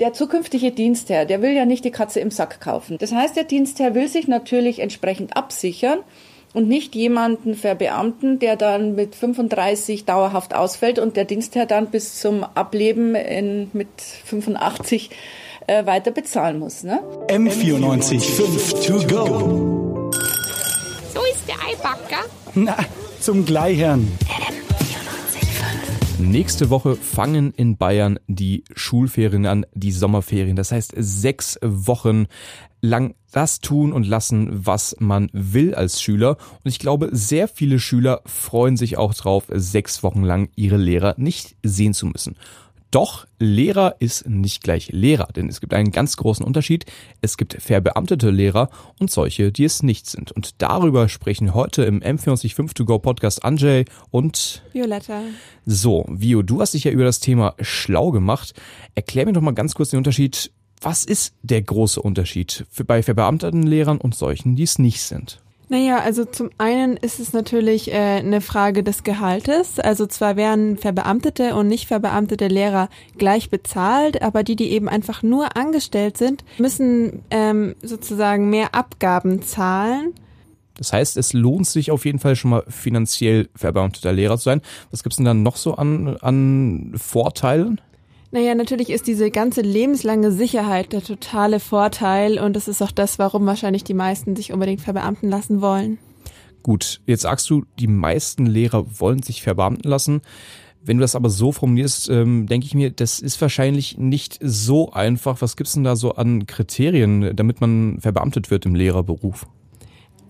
Der zukünftige Dienstherr, der will ja nicht die Katze im Sack kaufen. Das heißt, der Dienstherr will sich natürlich entsprechend absichern und nicht jemanden verbeamten, der dann mit 35 dauerhaft ausfällt und der Dienstherr dann bis zum Ableben in, mit 85 äh, weiter bezahlen muss. Ne? M94 5 to go. So ist der Eibacker. Na, zum Gleichern. Nächste Woche fangen in Bayern die Schulferien an, die Sommerferien. Das heißt, sechs Wochen lang das tun und lassen, was man will als Schüler. Und ich glaube, sehr viele Schüler freuen sich auch drauf, sechs Wochen lang ihre Lehrer nicht sehen zu müssen. Doch Lehrer ist nicht gleich Lehrer, denn es gibt einen ganz großen Unterschied. Es gibt verbeamtete Lehrer und solche, die es nicht sind. Und darüber sprechen heute im M405 To Go Podcast Anjay und Violetta. So, Vio, du hast dich ja über das Thema schlau gemacht. Erklär mir doch mal ganz kurz den Unterschied. Was ist der große Unterschied für bei verbeamteten Lehrern und solchen, die es nicht sind? Naja, also zum einen ist es natürlich äh, eine Frage des Gehaltes. Also zwar werden verbeamtete und nicht verbeamtete Lehrer gleich bezahlt, aber die, die eben einfach nur angestellt sind, müssen ähm, sozusagen mehr Abgaben zahlen. Das heißt, es lohnt sich auf jeden Fall schon mal finanziell verbeamteter Lehrer zu sein. Was gibt's denn dann noch so an, an Vorteilen? Naja, natürlich ist diese ganze lebenslange Sicherheit der totale Vorteil und das ist auch das, warum wahrscheinlich die meisten sich unbedingt verbeamten lassen wollen. Gut, jetzt sagst du, die meisten Lehrer wollen sich verbeamten lassen. Wenn du das aber so formulierst, ähm, denke ich mir, das ist wahrscheinlich nicht so einfach. Was gibt's denn da so an Kriterien, damit man verbeamtet wird im Lehrerberuf?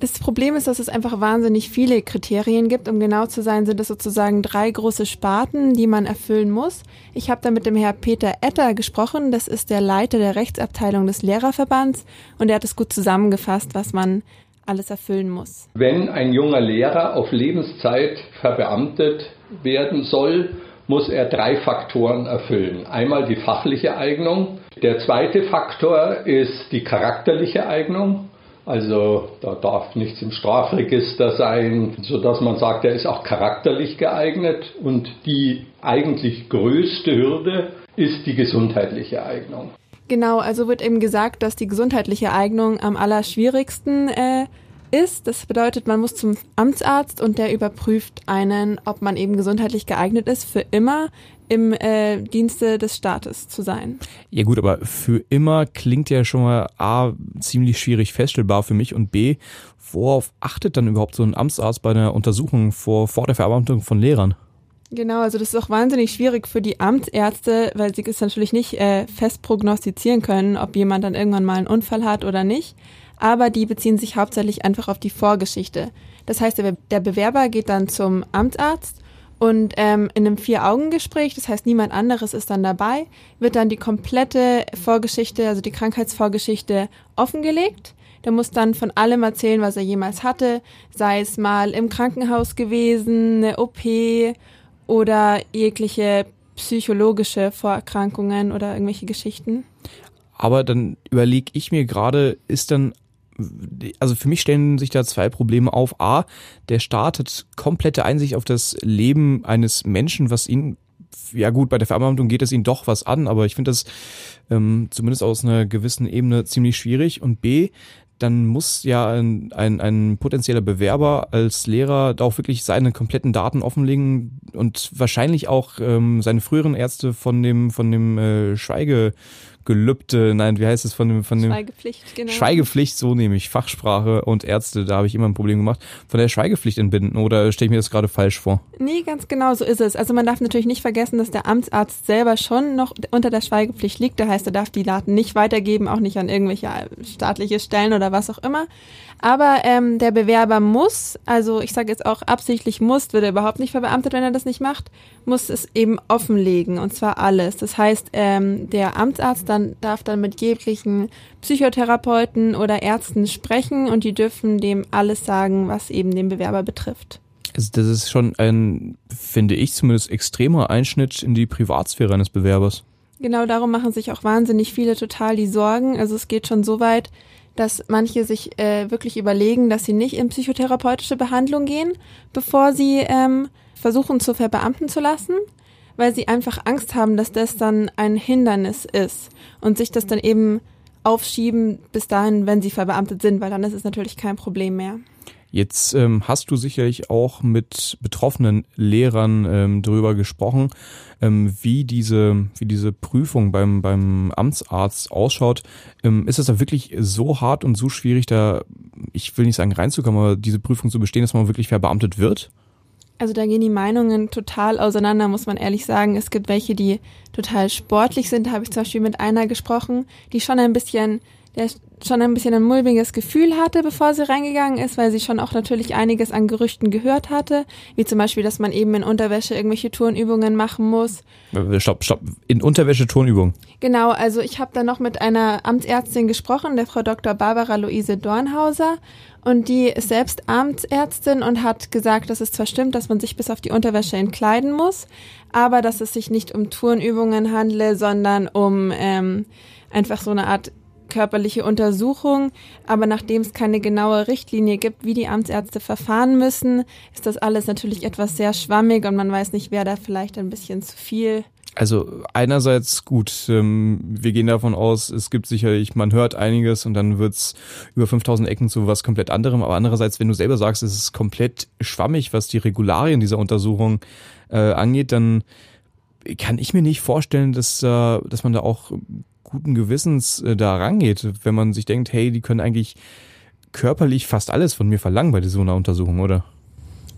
Das Problem ist, dass es einfach wahnsinnig viele Kriterien gibt. Um genau zu sein, sind es sozusagen drei große Sparten, die man erfüllen muss. Ich habe da mit dem Herr Peter Etter gesprochen. Das ist der Leiter der Rechtsabteilung des Lehrerverbands und er hat es gut zusammengefasst, was man alles erfüllen muss. Wenn ein junger Lehrer auf Lebenszeit verbeamtet werden soll, muss er drei Faktoren erfüllen. Einmal die fachliche Eignung. Der zweite Faktor ist die charakterliche Eignung. Also da darf nichts im Strafregister sein, sodass man sagt, er ist auch charakterlich geeignet. Und die eigentlich größte Hürde ist die gesundheitliche Eignung. Genau, also wird eben gesagt, dass die gesundheitliche Eignung am allerschwierigsten äh, ist. Das bedeutet, man muss zum Amtsarzt und der überprüft einen, ob man eben gesundheitlich geeignet ist, für immer im äh, Dienste des Staates zu sein. Ja gut, aber für immer klingt ja schon mal A, ziemlich schwierig feststellbar für mich und B, worauf achtet dann überhaupt so ein Amtsarzt bei einer Untersuchung vor, vor der Verarbeitung von Lehrern? Genau, also das ist auch wahnsinnig schwierig für die Amtsärzte, weil sie es natürlich nicht äh, fest prognostizieren können, ob jemand dann irgendwann mal einen Unfall hat oder nicht. Aber die beziehen sich hauptsächlich einfach auf die Vorgeschichte. Das heißt, der, Bewerber geht dann zum Amtsarzt und ähm, in einem Vier-Augen-Gespräch, das heißt niemand anderes ist dann dabei, wird dann die komplette Vorgeschichte, also die Krankheitsvorgeschichte offengelegt. Der muss dann von allem erzählen, was er jemals hatte, sei es mal im Krankenhaus gewesen, eine OP oder jegliche psychologische Vorerkrankungen oder irgendwelche Geschichten. Aber dann überlege ich mir gerade, ist dann also für mich stellen sich da zwei Probleme auf. A, der Staat hat komplette Einsicht auf das Leben eines Menschen, was ihn, ja gut, bei der Verarbeitung geht es ihn doch was an, aber ich finde das ähm, zumindest aus einer gewissen Ebene ziemlich schwierig. Und B, dann muss ja ein, ein, ein potenzieller Bewerber als Lehrer da auch wirklich seine kompletten Daten offenlegen und wahrscheinlich auch ähm, seine früheren Ärzte von dem von dem äh, Schweige Gelübde, nein, wie heißt es von dem, von dem Schweigepflicht, genau. Schweigepflicht, so nehme ich Fachsprache und Ärzte, da habe ich immer ein Problem gemacht, von der Schweigepflicht entbinden oder stelle ich mir das gerade falsch vor? Nee, ganz genau so ist es. Also man darf natürlich nicht vergessen, dass der Amtsarzt selber schon noch unter der Schweigepflicht liegt. Das heißt, er darf die Daten nicht weitergeben, auch nicht an irgendwelche staatliche Stellen oder was auch immer. Aber ähm, der Bewerber muss, also ich sage jetzt auch absichtlich muss, wird er überhaupt nicht verbeamtet, wenn er das nicht macht, muss es eben offenlegen und zwar alles. Das heißt, ähm, der Amtsarzt dann darf dann mit jeglichen Psychotherapeuten oder Ärzten sprechen und die dürfen dem alles sagen, was eben den Bewerber betrifft. Also das ist schon ein, finde ich zumindest, extremer Einschnitt in die Privatsphäre eines Bewerbers. Genau darum machen sich auch wahnsinnig viele total die Sorgen. Also es geht schon so weit, dass manche sich äh, wirklich überlegen, dass sie nicht in psychotherapeutische Behandlung gehen, bevor sie ähm, versuchen zu verbeamten zu lassen, weil sie einfach Angst haben, dass das dann ein Hindernis ist und sich das dann eben aufschieben bis dahin, wenn sie verbeamtet sind, weil dann ist es natürlich kein Problem mehr. Jetzt ähm, hast du sicherlich auch mit betroffenen Lehrern ähm, darüber gesprochen, ähm, wie diese wie diese Prüfung beim beim Amtsarzt ausschaut. Ähm, ist es da wirklich so hart und so schwierig, da ich will nicht sagen reinzukommen, aber diese Prüfung zu bestehen, dass man wirklich verbeamtet wird? Also da gehen die Meinungen total auseinander, muss man ehrlich sagen. Es gibt welche, die total sportlich sind. Da habe ich zum Beispiel mit einer gesprochen, die schon ein bisschen der schon ein bisschen ein mulmiges Gefühl hatte, bevor sie reingegangen ist, weil sie schon auch natürlich einiges an Gerüchten gehört hatte, wie zum Beispiel, dass man eben in Unterwäsche irgendwelche Turnübungen machen muss. Stopp, stopp, in Unterwäsche Turnübungen. Genau, also ich habe da noch mit einer Amtsärztin gesprochen, der Frau Dr. Barbara Luise Dornhauser, und die ist selbst Amtsärztin und hat gesagt, dass es zwar stimmt, dass man sich bis auf die Unterwäsche entkleiden muss, aber dass es sich nicht um Turnübungen handle, sondern um ähm, einfach so eine Art körperliche Untersuchung, aber nachdem es keine genaue Richtlinie gibt, wie die Amtsärzte verfahren müssen, ist das alles natürlich etwas sehr schwammig und man weiß nicht, wer da vielleicht ein bisschen zu viel also einerseits gut, ähm, wir gehen davon aus, es gibt sicherlich, man hört einiges und dann wird's über 5000 Ecken zu was komplett anderem, aber andererseits, wenn du selber sagst, es ist komplett schwammig, was die Regularien dieser Untersuchung äh, angeht, dann kann ich mir nicht vorstellen, dass, äh, dass man da auch guten Gewissens äh, da rangeht, wenn man sich denkt, hey, die können eigentlich körperlich fast alles von mir verlangen bei so einer Untersuchung, oder?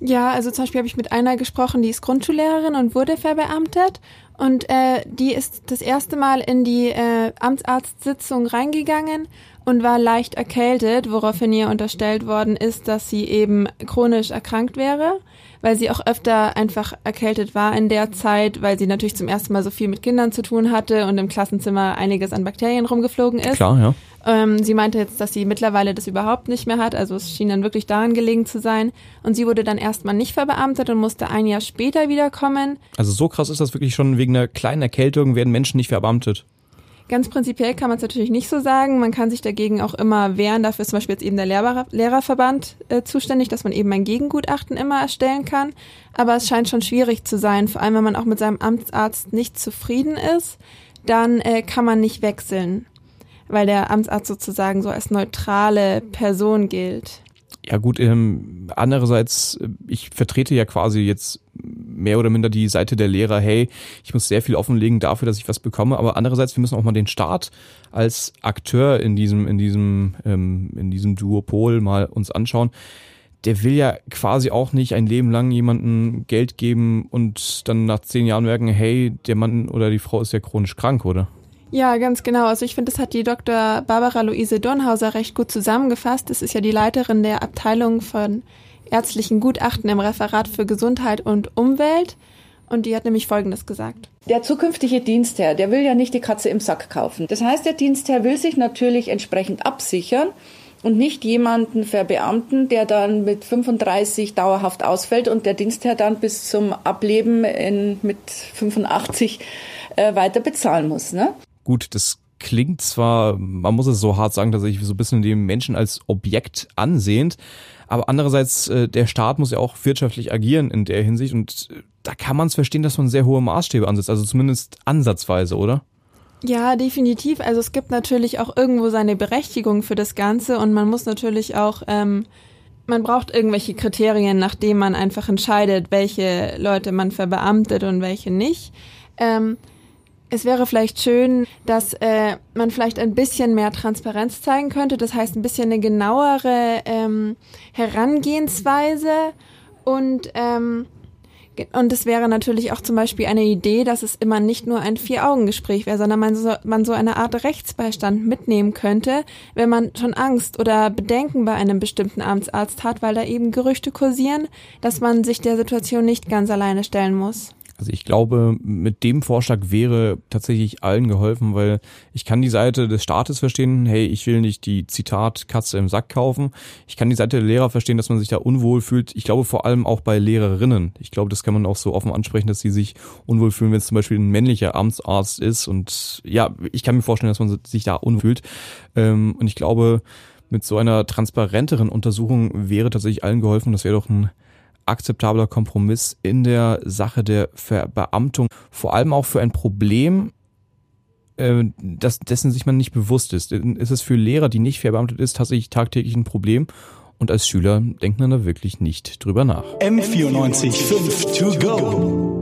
Ja, also zum Beispiel habe ich mit einer gesprochen, die ist Grundschullehrerin und wurde verbeamtet. Und äh, die ist das erste Mal in die äh, Amtsarztsitzung reingegangen und war leicht erkältet, woraufhin ihr unterstellt worden ist, dass sie eben chronisch erkrankt wäre weil sie auch öfter einfach erkältet war in der Zeit, weil sie natürlich zum ersten Mal so viel mit Kindern zu tun hatte und im Klassenzimmer einiges an Bakterien rumgeflogen ist. Klar, ja. Ähm, sie meinte jetzt, dass sie mittlerweile das überhaupt nicht mehr hat, also es schien dann wirklich daran gelegen zu sein. Und sie wurde dann erstmal nicht verbeamtet und musste ein Jahr später wiederkommen. Also so krass ist das wirklich schon wegen einer kleinen Erkältung werden Menschen nicht verbeamtet. Ganz prinzipiell kann man es natürlich nicht so sagen. Man kann sich dagegen auch immer wehren. Dafür ist zum Beispiel jetzt eben der Lehrer, Lehrerverband äh, zuständig, dass man eben ein Gegengutachten immer erstellen kann. Aber es scheint schon schwierig zu sein, vor allem wenn man auch mit seinem Amtsarzt nicht zufrieden ist, dann äh, kann man nicht wechseln, weil der Amtsarzt sozusagen so als neutrale Person gilt. Ja gut, ähm, andererseits, äh, ich vertrete ja quasi jetzt mehr oder minder die Seite der Lehrer, hey, ich muss sehr viel offenlegen dafür, dass ich was bekomme, aber andererseits, wir müssen auch mal den Staat als Akteur in diesem, in diesem, ähm, in diesem Duopol mal uns anschauen. Der will ja quasi auch nicht ein Leben lang jemanden Geld geben und dann nach zehn Jahren merken, hey, der Mann oder die Frau ist ja chronisch krank, oder? Ja, ganz genau. Also ich finde, das hat die Dr. Barbara Luise Dornhauser recht gut zusammengefasst. Das ist ja die Leiterin der Abteilung von ärztlichen Gutachten im Referat für Gesundheit und Umwelt. Und die hat nämlich Folgendes gesagt. Der zukünftige Dienstherr, der will ja nicht die Katze im Sack kaufen. Das heißt, der Dienstherr will sich natürlich entsprechend absichern und nicht jemanden verbeamten, der dann mit 35 dauerhaft ausfällt und der Dienstherr dann bis zum Ableben in, mit 85 äh, weiter bezahlen muss. Ne? Gut, das klingt zwar, man muss es so hart sagen, dass ich so ein bisschen den Menschen als Objekt ansehend, aber andererseits, äh, der Staat muss ja auch wirtschaftlich agieren in der Hinsicht und äh, da kann man es verstehen, dass man sehr hohe Maßstäbe ansetzt, also zumindest ansatzweise, oder? Ja, definitiv. Also es gibt natürlich auch irgendwo seine Berechtigung für das Ganze und man muss natürlich auch, ähm, man braucht irgendwelche Kriterien, nach denen man einfach entscheidet, welche Leute man verbeamtet und welche nicht. Ähm, es wäre vielleicht schön, dass äh, man vielleicht ein bisschen mehr Transparenz zeigen könnte. Das heißt, ein bisschen eine genauere ähm, Herangehensweise und ähm, und es wäre natürlich auch zum Beispiel eine Idee, dass es immer nicht nur ein Vier-Augen-Gespräch wäre, sondern man so, man so eine Art Rechtsbeistand mitnehmen könnte, wenn man schon Angst oder Bedenken bei einem bestimmten Amtsarzt hat, weil da eben Gerüchte kursieren, dass man sich der Situation nicht ganz alleine stellen muss. Also ich glaube, mit dem Vorschlag wäre tatsächlich allen geholfen, weil ich kann die Seite des Staates verstehen, hey, ich will nicht die Zitat Katze im Sack kaufen. Ich kann die Seite der Lehrer verstehen, dass man sich da unwohl fühlt. Ich glaube vor allem auch bei Lehrerinnen. Ich glaube, das kann man auch so offen ansprechen, dass sie sich unwohl fühlen, wenn es zum Beispiel ein männlicher Amtsarzt ist. Und ja, ich kann mir vorstellen, dass man sich da unwohl fühlt. Ähm, und ich glaube, mit so einer transparenteren Untersuchung wäre tatsächlich allen geholfen. Das wäre doch ein akzeptabler Kompromiss in der Sache der Verbeamtung, vor allem auch für ein Problem, äh, das, dessen sich man nicht bewusst ist. Ist es für Lehrer, die nicht verbeamtet ist, tatsächlich tagtäglich ein Problem und als Schüler denkt man da wirklich nicht drüber nach. M94 5 to go.